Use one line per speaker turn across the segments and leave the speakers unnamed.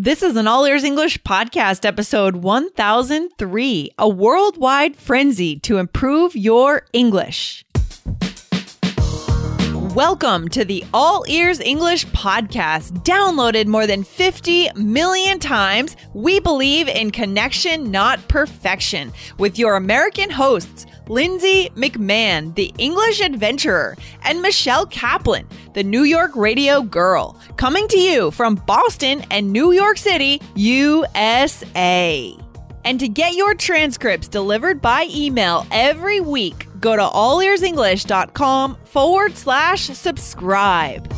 This is an All Ears English podcast, episode 1003 A Worldwide Frenzy to Improve Your English. Welcome to the All Ears English podcast. Downloaded more than 50 million times, we believe in connection, not perfection, with your American hosts, Lindsay McMahon, the English adventurer, and Michelle Kaplan, the New York radio girl, coming to you from Boston and New York City, USA. And to get your transcripts delivered by email every week, go to allearsenglish.com forward slash subscribe.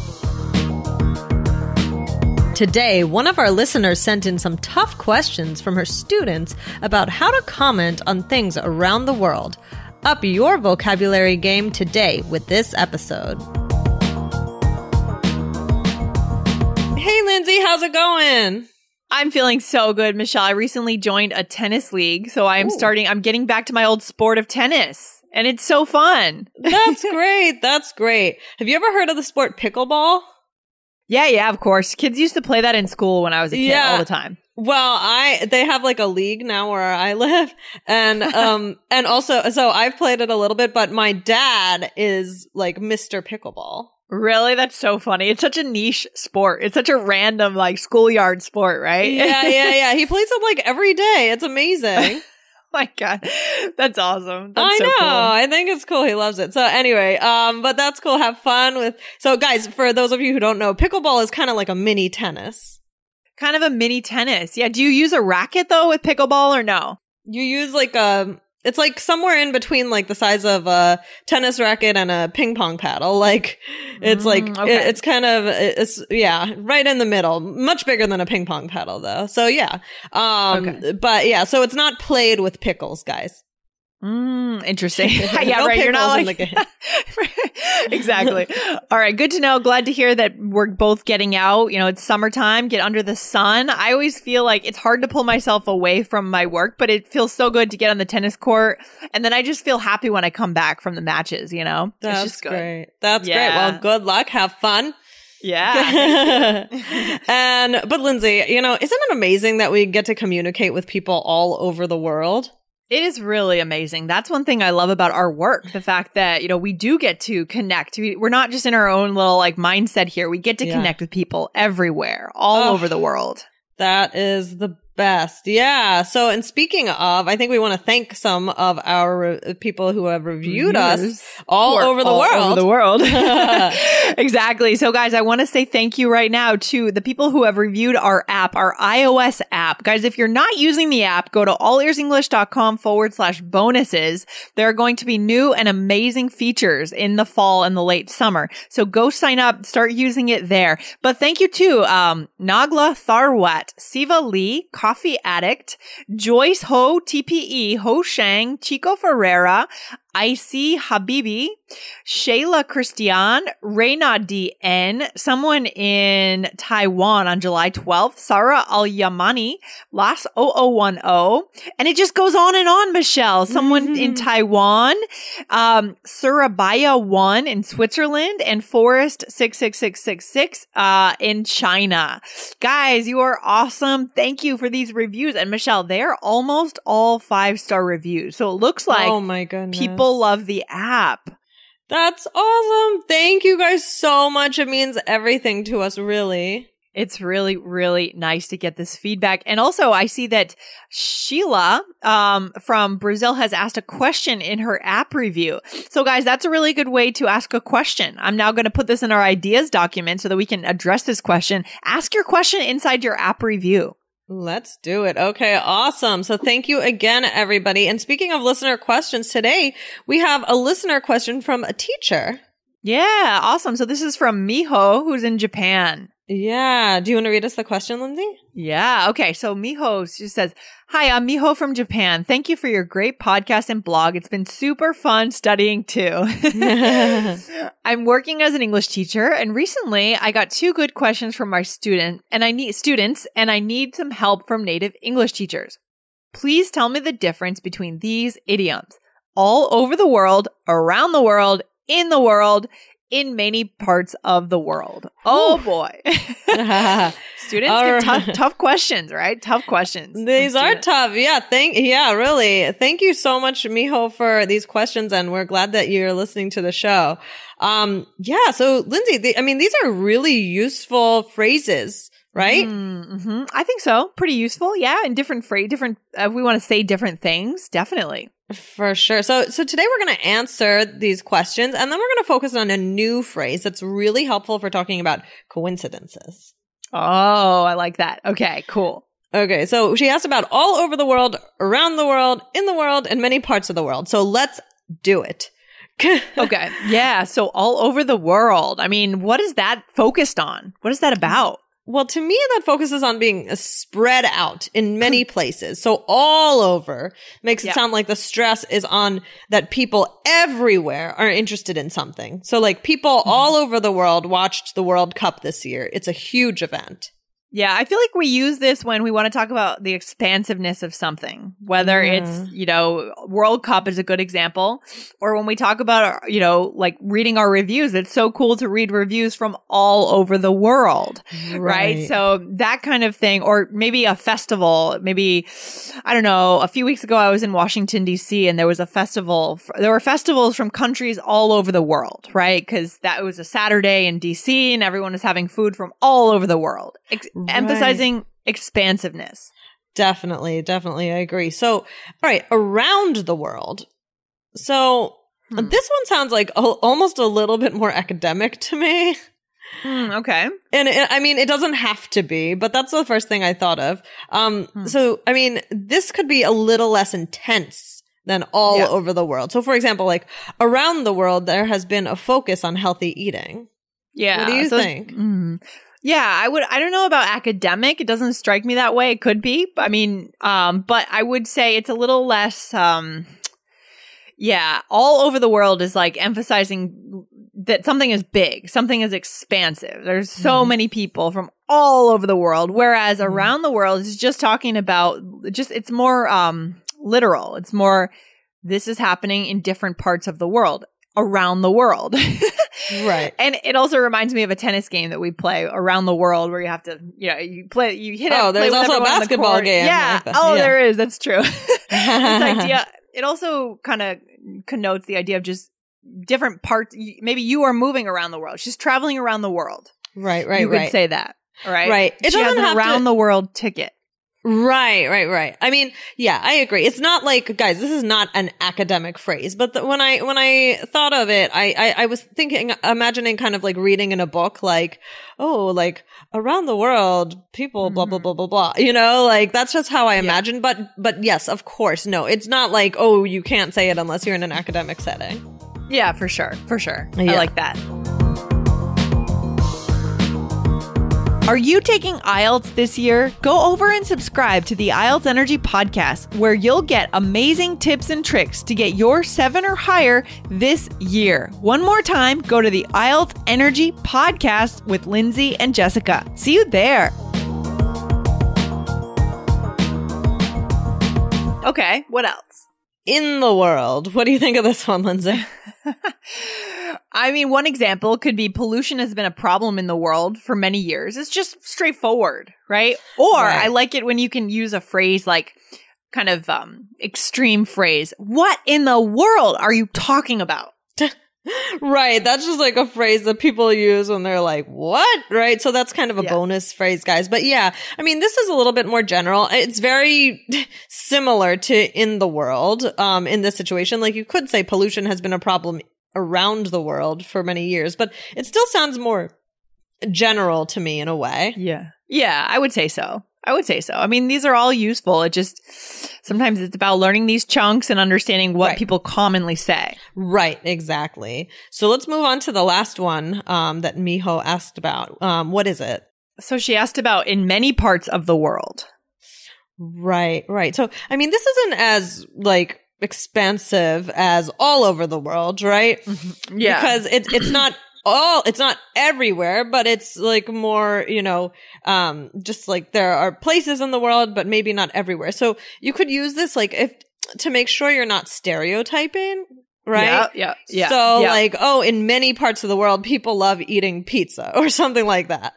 Today, one of our listeners sent in some tough questions from her students about how to comment on things around the world. Up your vocabulary game today with this episode. Hey, Lindsay, how's it going?
I'm feeling so good, Michelle. I recently joined a tennis league, so I am
Ooh.
starting, I'm getting back to my old sport of tennis, and it's so fun.
That's great. That's great. Have you ever heard of the sport pickleball?
Yeah, yeah, of course. Kids used to play that in school when I was a kid
Yeah.
all the time.
Well, I they have like a league now where I live, and um and also so I've played it a little bit, but my dad is like Mr. Pickleball.
Really? That's so funny. It's such a niche sport. It's such a random, like, schoolyard sport, right?
Yeah, yeah, yeah. He plays it like every day. It's amazing.
my God. That's awesome. That's
I
so
know.
cool.
I think it's cool. He loves it. So anyway, um, but that's cool. Have fun with. So guys, for those of you who don't know, pickleball is kind of like a mini tennis.
Kind of a mini tennis. Yeah. Do you use a racket, though, with pickleball or no?
You use like a. It's like somewhere in between like the size of a tennis racket and a ping pong paddle. Like it's like
Mm, okay.
it- it's kind of it's yeah, right in the middle. Much bigger than a ping pong paddle though. So yeah. Um
Okay.
but yeah, so it's not played with pickles, guys.
Mm, interesting. yeah,
No
right. You're not like exactly. All right, good to know. Glad to hear that we're both getting out. You know, it's summertime. Get under the sun. I always feel like it's hard to pull myself away from my work, but it feels so good to get on the tennis court, and then I just feel happy when I come back from the matches. You know,
That's
it's just good.
great. That's great. Well, good luck. Have fun.
Yeah.
and but Lindsay, you know, isn't it amazing that we get to communicate with people all over the world?
It is really amazing. That's one thing I love about our work. The fact that, you know, we do get to connect. We, we're not just in our own little like mindset here. We get to
Yeah.
connect with people everywhere, all
Ugh.
over the world.
That is the best. Yeah. So, and speaking of, I think we want to thank some of our re- people who have reviewed us all over the
all
world.
Over the world. exactly. So, guys, I want to say thank you right now to the people who have reviewed our app, our iOS app. Guys, if you're not using the app, go to allearsenglish.com forward slash bonuses. There are going to be new and amazing features in the fall and the late summer. So go sign up, start using it there. But thank you to um, Nagla Tharwat, Siva Lee, Coffee Addict, Joyce Ho, TPE, Ho Shang, Chico Ferreira, Icy Habibi, Shayla Christian, Reina DN, someone in Taiwan on July 12th, Sarah Al Yamani, Las 0010, and it just goes on and on, Michelle. Someone in Taiwan, um, Surabaya 1 in Switzerland, and Forest 66666 uh, in China. Guys, you are awesome. Thank you for these reviews. And Michelle, they're almost all five star reviews. So it looks like
oh my goodness.
people love the app.
That's awesome. Thank you guys so much. It means everything to us, really.
It's really, really nice to get this feedback. And also, I see that Sheila um, from Brazil has asked a question in her app review. So, guys, that's a really good way to ask a question. I'm now going to put this in our ideas document so that we can address this question. Ask your question inside your app review.
Let's do it. Okay, awesome. So thank you again, everybody. And speaking of listener questions, today we have a listener question from a teacher.
Yeah, awesome. So, this is from Miho, who's in Japan.
Yeah. Do you want to read us the question, Lindsay?
Yeah. Okay. So Miho she says, Hi, I'm Miho from Japan. Thank you for your great podcast and blog. It's been super fun studying too. I'm working as an English teacher and recently I got two good questions from my student and I need students and I need some help from native English teachers. Please tell me the difference between these idioms. All over the world, around the world, in the world, in many parts of the world. Oh boy. students
All right.
tough tough questions, right? Tough questions.
These are tough. Yeah. Thank, yeah, really. Thank you so much, Miho, for these questions. And we're glad that you're listening to the show. Um, yeah. So Lindsay, the, I mean, these are really useful phrases, right?
hmm I think so. Pretty useful. Yeah. And different phrase, different, uh, if we want to say different things, definitely.
For sure. So, so today we're going to answer these questions and then we're going to focus on a new phrase that's really helpful for talking about coincidences.
Oh, I like that. Okay, cool.
Okay. So she asked about all over the world, around the world, in the world, and many parts of the world. So let's do it.
Okay. yeah. So all over the world. I mean, what is that focused on? What is that about?
Well, to me, that focuses on being spread out in many places. So all over makes it
Yeah.
sound like the stress is on that people everywhere are interested in something. So like people mm-hmm. all over the world watched the World Cup this year. It's a huge event.
Yeah, I feel like we use this when we want to talk about the expansiveness of something, whether
Yeah.
it's, mm-hmm. you know, World Cup is a good example, or when we talk about, you know, like reading our reviews, it's so cool to read reviews from all over the world, right? So that kind of thing, or maybe a festival, maybe, I don't know, a few weeks ago I was in Washington, D.C., and there was a festival, there were festivals from countries all over the world, right? Because that was a Saturday in D.C., and everyone was having food from all over the world. Ex-
Right.
emphasizing expansiveness.
Definitely, definitely. I agree. So, all right, around the world. So,
Hmm.
this one sounds like a, almost a little bit more academic to me.
Hmm, okay.
And it, I mean, it doesn't have to be, but that's the first thing I thought of. Um,
Hmm.
so, I mean, this could be a little less intense than all
Yeah.
over the world. So, for example, like around the world, there has been a focus on healthy eating.
Yeah.
What do you
so-
think?
Mhm. Yeah, I would. I don't know about academic. It doesn't strike me that way. It could be. I mean, um, but I would say it's a little less. Um, yeah, all over the world is like emphasizing that something is big, something is expansive. There's so
Mhm.
many people from all over the world, whereas
Mhm.
around the world is just talking about just it's more um literal. It's more this is happening in different parts of the world around the world.
Right.
And it also reminds me of a tennis game that we play around the world where you have to, you know, you play, you hit.
Oh,
it, play
there's also a
the
basketball game
Yeah.
like.
Oh,
Yeah.
there is. That's true. this idea. It also kind of connotes the idea of just different parts. Maybe you are moving around the world. She's traveling around the world.
Right, right,
you could
right.
say that. Right.
Right. It
she has an
have to-
around the world ticket.
Right, right, right. I mean, yeah, I agree. It's not like, guys, this is not an academic phrase, but the, when I, when I thought of it, I, I, I was thinking, imagining kind of like reading in a book, like, oh, like around the world, people, blah, blah,
Mhm.
blah, blah, blah. You know, like that's just how I
Yeah.
imagine. But, but yes, of course, no, it's not like, oh, you can't say it unless you're in an academic setting.
Yeah, for sure. For sure.
Yeah.
I like that. Are you taking IELTS this year? Go over and subscribe to the IELTS Energy Podcast, where you'll get amazing tips and tricks to get your seven or higher this year. One more time, go to the IELTS Energy Podcast with Lindsay and Jessica. See you there. Okay, what else?
In the world. What do you think of this one, Lindsay?
I mean, one example could be pollution has been a problem in the world for many years. It's just straightforward, right? Or
Right.
I like it when you can use a phrase like kind of um extreme phrase. What in the world are you talking about?
Right. That's just like a phrase that people use when they're like, what? Right. So that's kind of a
Yeah.
bonus phrase, guys. But yeah, I mean, this is a little bit more general. It's very similar to in the world, um, in this situation. Like you could say pollution has been a problem around the world for many years, but it still sounds more general to me in a way.
Yeah. Yeah, I would say so. I would say so. I mean, these are all useful. It just sometimes it's about learning these chunks and understanding what
Right.
people commonly say.
Right. Exactly. So let's move on to the last one, um, that Miho asked about. Um, what is it?
So she asked about in many parts of the world.
Right, right. So, I mean, this isn't as like expansive as all over the world, right?
Yeah.
Because it's it's not all it's not everywhere, but it's like more, you know, um just like there are places in the world, but maybe not everywhere. So, you could use this like if to make sure you're not stereotyping right?
Yeah, yeah, yeah.
So,
yeah.
like, oh, in many parts of the world, people love eating pizza or something like that.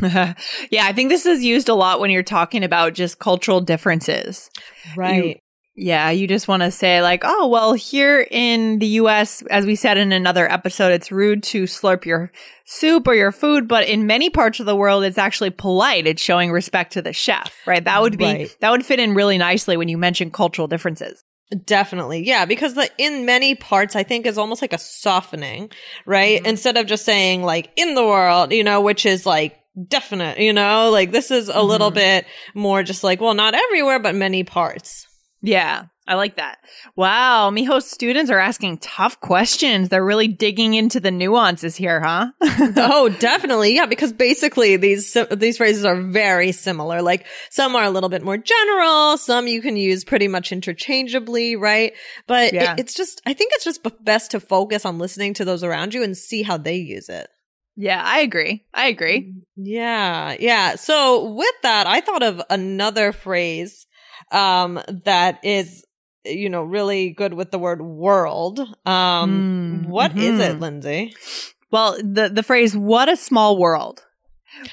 yeah, I think this is used a lot when you're talking about just cultural differences.
Right.
Yeah, you just want to say, like, oh, well, here in the US, as we said in another episode, it's rude to slurp your soup or your food, but in many parts of the world, it's actually polite. It's showing respect to the chef, right? That would be,
Right.
that would fit in really nicely when you mention cultural differences.
Definitely. Yeah. Because the in many parts, I think is almost like a softening, right?
Mm-hmm.
Instead of just saying like in the world, you know, which is like definite, you know, like this is a little
Mhm.
bit more just like, well, not everywhere, but many parts.
Yeah, I like that. Wow, Miho's students are asking tough questions. They're really digging into the nuances here, huh?
oh, definitely. Yeah. Because basically these, these phrases are very similar. Like some are a little bit more general. Some you can use pretty much interchangeably, right? But it-
Yeah.
it's just, I think it's just best to focus on listening to those around you and see how they use it.
yeah, I agree. I agree.
Mm, yeah, yeah. So with that, I thought of another phrase um that is you know really good with the word world. Um
Mm,
what is it,
mhm.
Lindsay?
Well, the the phrase "what a small world,"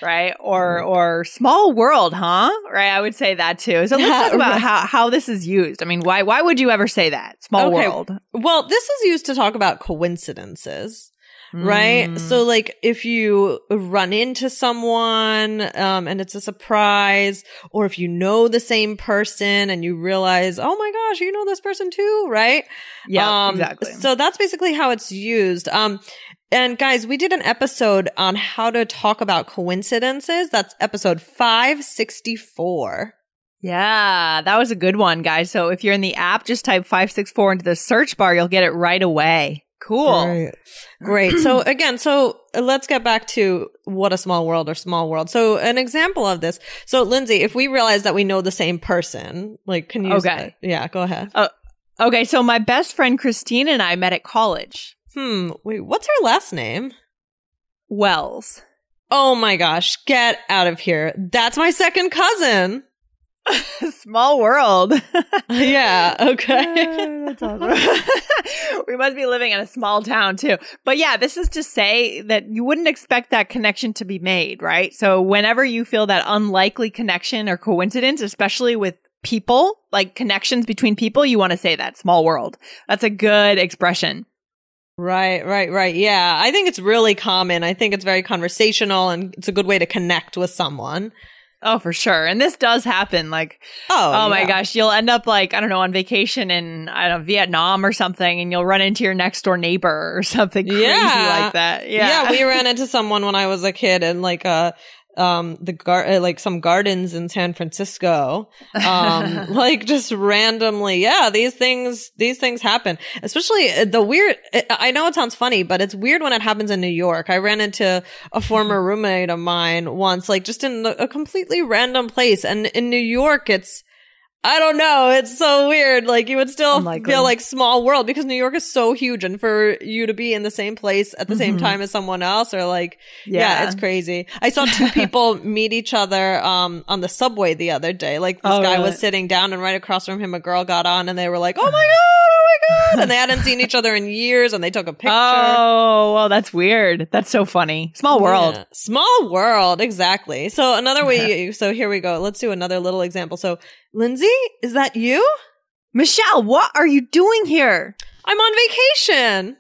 right? Or or small world, huh? Right? I would say that too. So let's talk about how how this is used. I mean, why why would you ever say that? Small
Okay.
world,
Well, this is used to talk about coincidences. Right.
Mm.
So like if you run into someone, um, and it's a surprise, or if you know the same person and you realize, oh my gosh, you know this person too, right?
yeah,
Um,
exactly.
So that's basically how it's used. Um, and guys, we did an episode on how to talk about coincidences. That's episode 564.
Yeah, that was a good one, guys. So if you're in the app, just type 564 into the search bar. You'll get it right away. Cool.
Great. Great. So again, so uh, let's get back to what a small world or small world. So an example of this. So Lindsay, if we realize that we know the same person, like can you
Okay.
yeah, go ahead.
Okay, so my best friend Christine and I met at college.
Hmm, wait, what's her last name?
Wells.
Oh my gosh, get out of here. That's my second cousin.
Small world.
yeah, okay.
We must be living in a small town too. But yeah, this is to say that you wouldn't expect that connection to be made, right? So whenever you feel that unlikely connection or coincidence, especially with people, like connections between people, you want to say that small world. That's a good expression.
Right, right, right. Yeah. I think it's really common. I think it's very conversational and it's a good way to connect with someone.
Oh, for sure. And this does happen. Like,
Oh,
oh, my
yeah.
gosh, you'll end up like, I don't know, on vacation in, I don't know, Vietnam or something, and you'll run into your next door neighbor or something crazy
Yeah.
like that. Yeah.
Yeah. we ran into someone when I was a kid and like uh um the gar- uh, like some gardens in San Francisco. Um like just randomly. Yeah, these things these things happen. Especially uh, the weird I- I know it sounds funny, but it's weird when it happens in New York. I ran into a former roommate of mine once like just in a completely random place and in New York it's I don't know. It's so weird. Like you would still
Unlikely.
feel like small world because New York is so huge and for you to be in the same place at the same
Mhm.
time as someone else or like, yeah. it's crazy. I saw two people meet each other, um, on the subway the other day. Like this
Oh,
guy
really?
was sitting down and right across from him, a girl got on and they were like, Oh my God. God. And they hadn't seen each other in years and they took a picture.
Oh, well, that's weird. That's so funny. Small world.
Yeah. Small world, exactly. So another way you, so here we go. Let's do another little example. So Lindsay, is that you?
Michelle, what are you doing here?
I'm on vacation.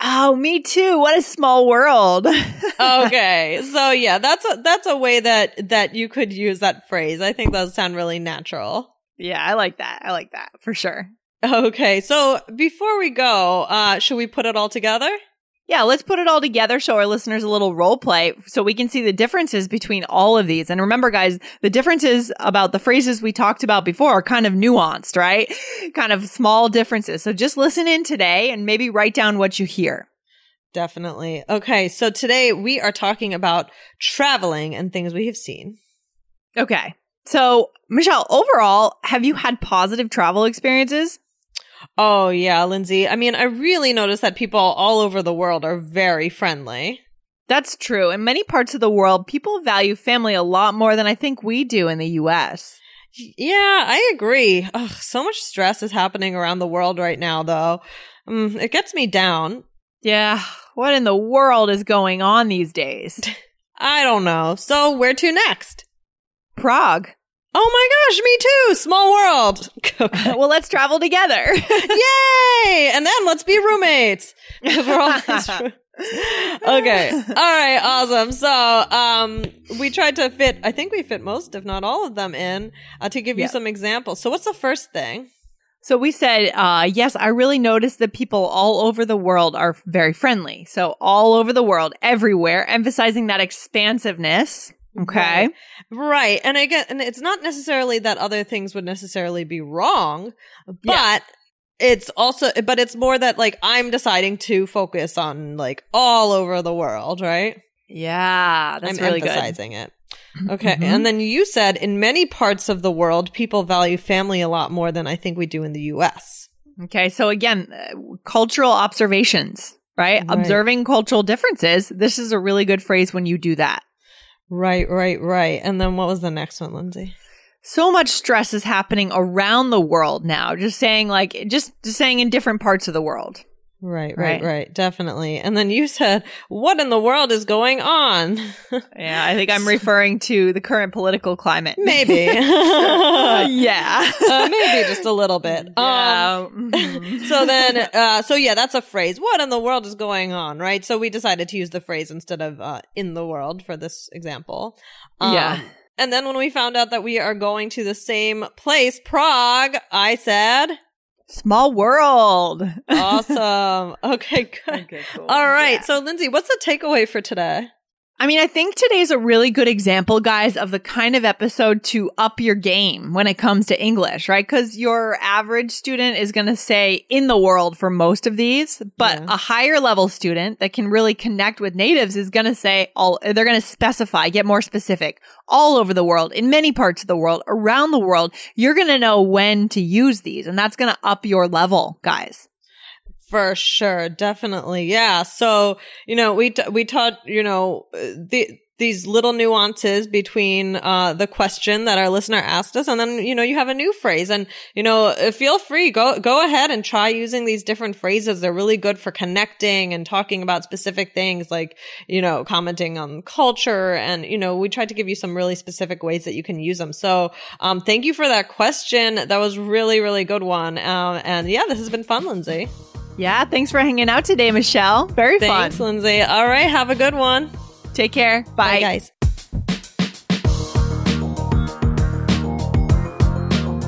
Oh, me too. What a small world.
okay. So yeah, that's a, that's a way that, that you could use that phrase. I think those sound really natural.
yeah, I like that. I like that for sure.
Okay. So before we go, uh, should we put it all together?
Yeah, let's put it all together, show our listeners a little role play so we can see the differences between all of these. And remember, guys, the differences about the phrases we talked about before are kind of nuanced, right? Kind of small differences. So just listen in today and maybe write down what you hear.
Definitely. Okay. So today we are talking about traveling and things we have seen.
Okay. So, Michelle, overall, have you had positive travel experiences?
Oh yeah, Lindsay. I mean, I really noticed that people all over the world are very friendly.
That's true. In many parts of the world, people value family a lot more than I think we do in the US.
Yeah, I agree. Ugh, so much stress is happening around the world right now, though. Um, it gets me down.
Yeah. What in the world is going on these days?
I don't know. So, where to next?
Prague.
Oh my gosh, me too. Small world.
well, let's travel together.
Yay! And then let's be roommates. Okay. All right. Awesome. So, um, we tried to fit, I think we fit most, if not all of them in, uh, to give you some examples. So, what's the first thing?
So we said, uh, yes, I really noticed that people all over the world are very friendly. So all over the world, everywhere, emphasizing that expansiveness. Okay.
Right. And again, and it's not necessarily that other things would necessarily be wrong, but
Yeah.
it's also, but it's more that like I'm deciding to focus on like all over the world, right?
Yeah, that's
I'm
really good.
emphasizing it. Okay.
Mhm.
And then you said in many parts of the world, people value family a lot more than I think we do in the US.
Okay. So again, uh, cultural observations, right?
Right.
Observing cultural differences. This is a really good phrase when you do that.
Right, right, right. And then what was the next one, Lindsay?
So much stress is happening around the world now. Just saying like, just, just saying in different parts of the world.
Right,
Right.
right, right. Definitely. And then you said, what in the world is going on?
Yeah. I think I'm referring to the current political climate.
Maybe.
Uh, yeah.
uh, maybe just a little bit. Um,
Yeah. mhm.
so then, uh, so yeah, that's a phrase. What in the world is going on, right? So we decided to use the phrase instead of uh, in the world for this example. Um,
Yeah.
And then when we found out that we are going to the same place, Prague, I said,
Small world.
awesome. okay, good.
cool.
All right.
Yeah.
So, Lindsay, what's the takeaway for today?
I mean, I think today's a really good example, guys, of the kind of episode to up your game when it comes to English, right? Because your average student is going to say in the world for most of these, but
Yeah.
a higher level student that can really connect with natives is going to say all, they're going to specify, get more specific all over the world, in many parts of the world, around the world. You're going to know when to use these and that's going to up your level, guys.
For sure, definitely, yeah. So you know, we t- we taught you know uh, the these little nuances between uh the question that our listener asked us, and then you know you have a new phrase, and you know uh, feel free go go ahead and try using these different phrases. They're really good for connecting and talking about specific things, like you know commenting on culture, and you know we tried to give you some really specific ways that you can use them. So um, thank you for that question. That was really really good one, um, and yeah, this has been fun, Lindsay.
Yeah. Thanks for hanging out today, Michelle. Very
Thanks,
fun.
Lindsay. All right. Have a good one.
Take care.
Bye, guys.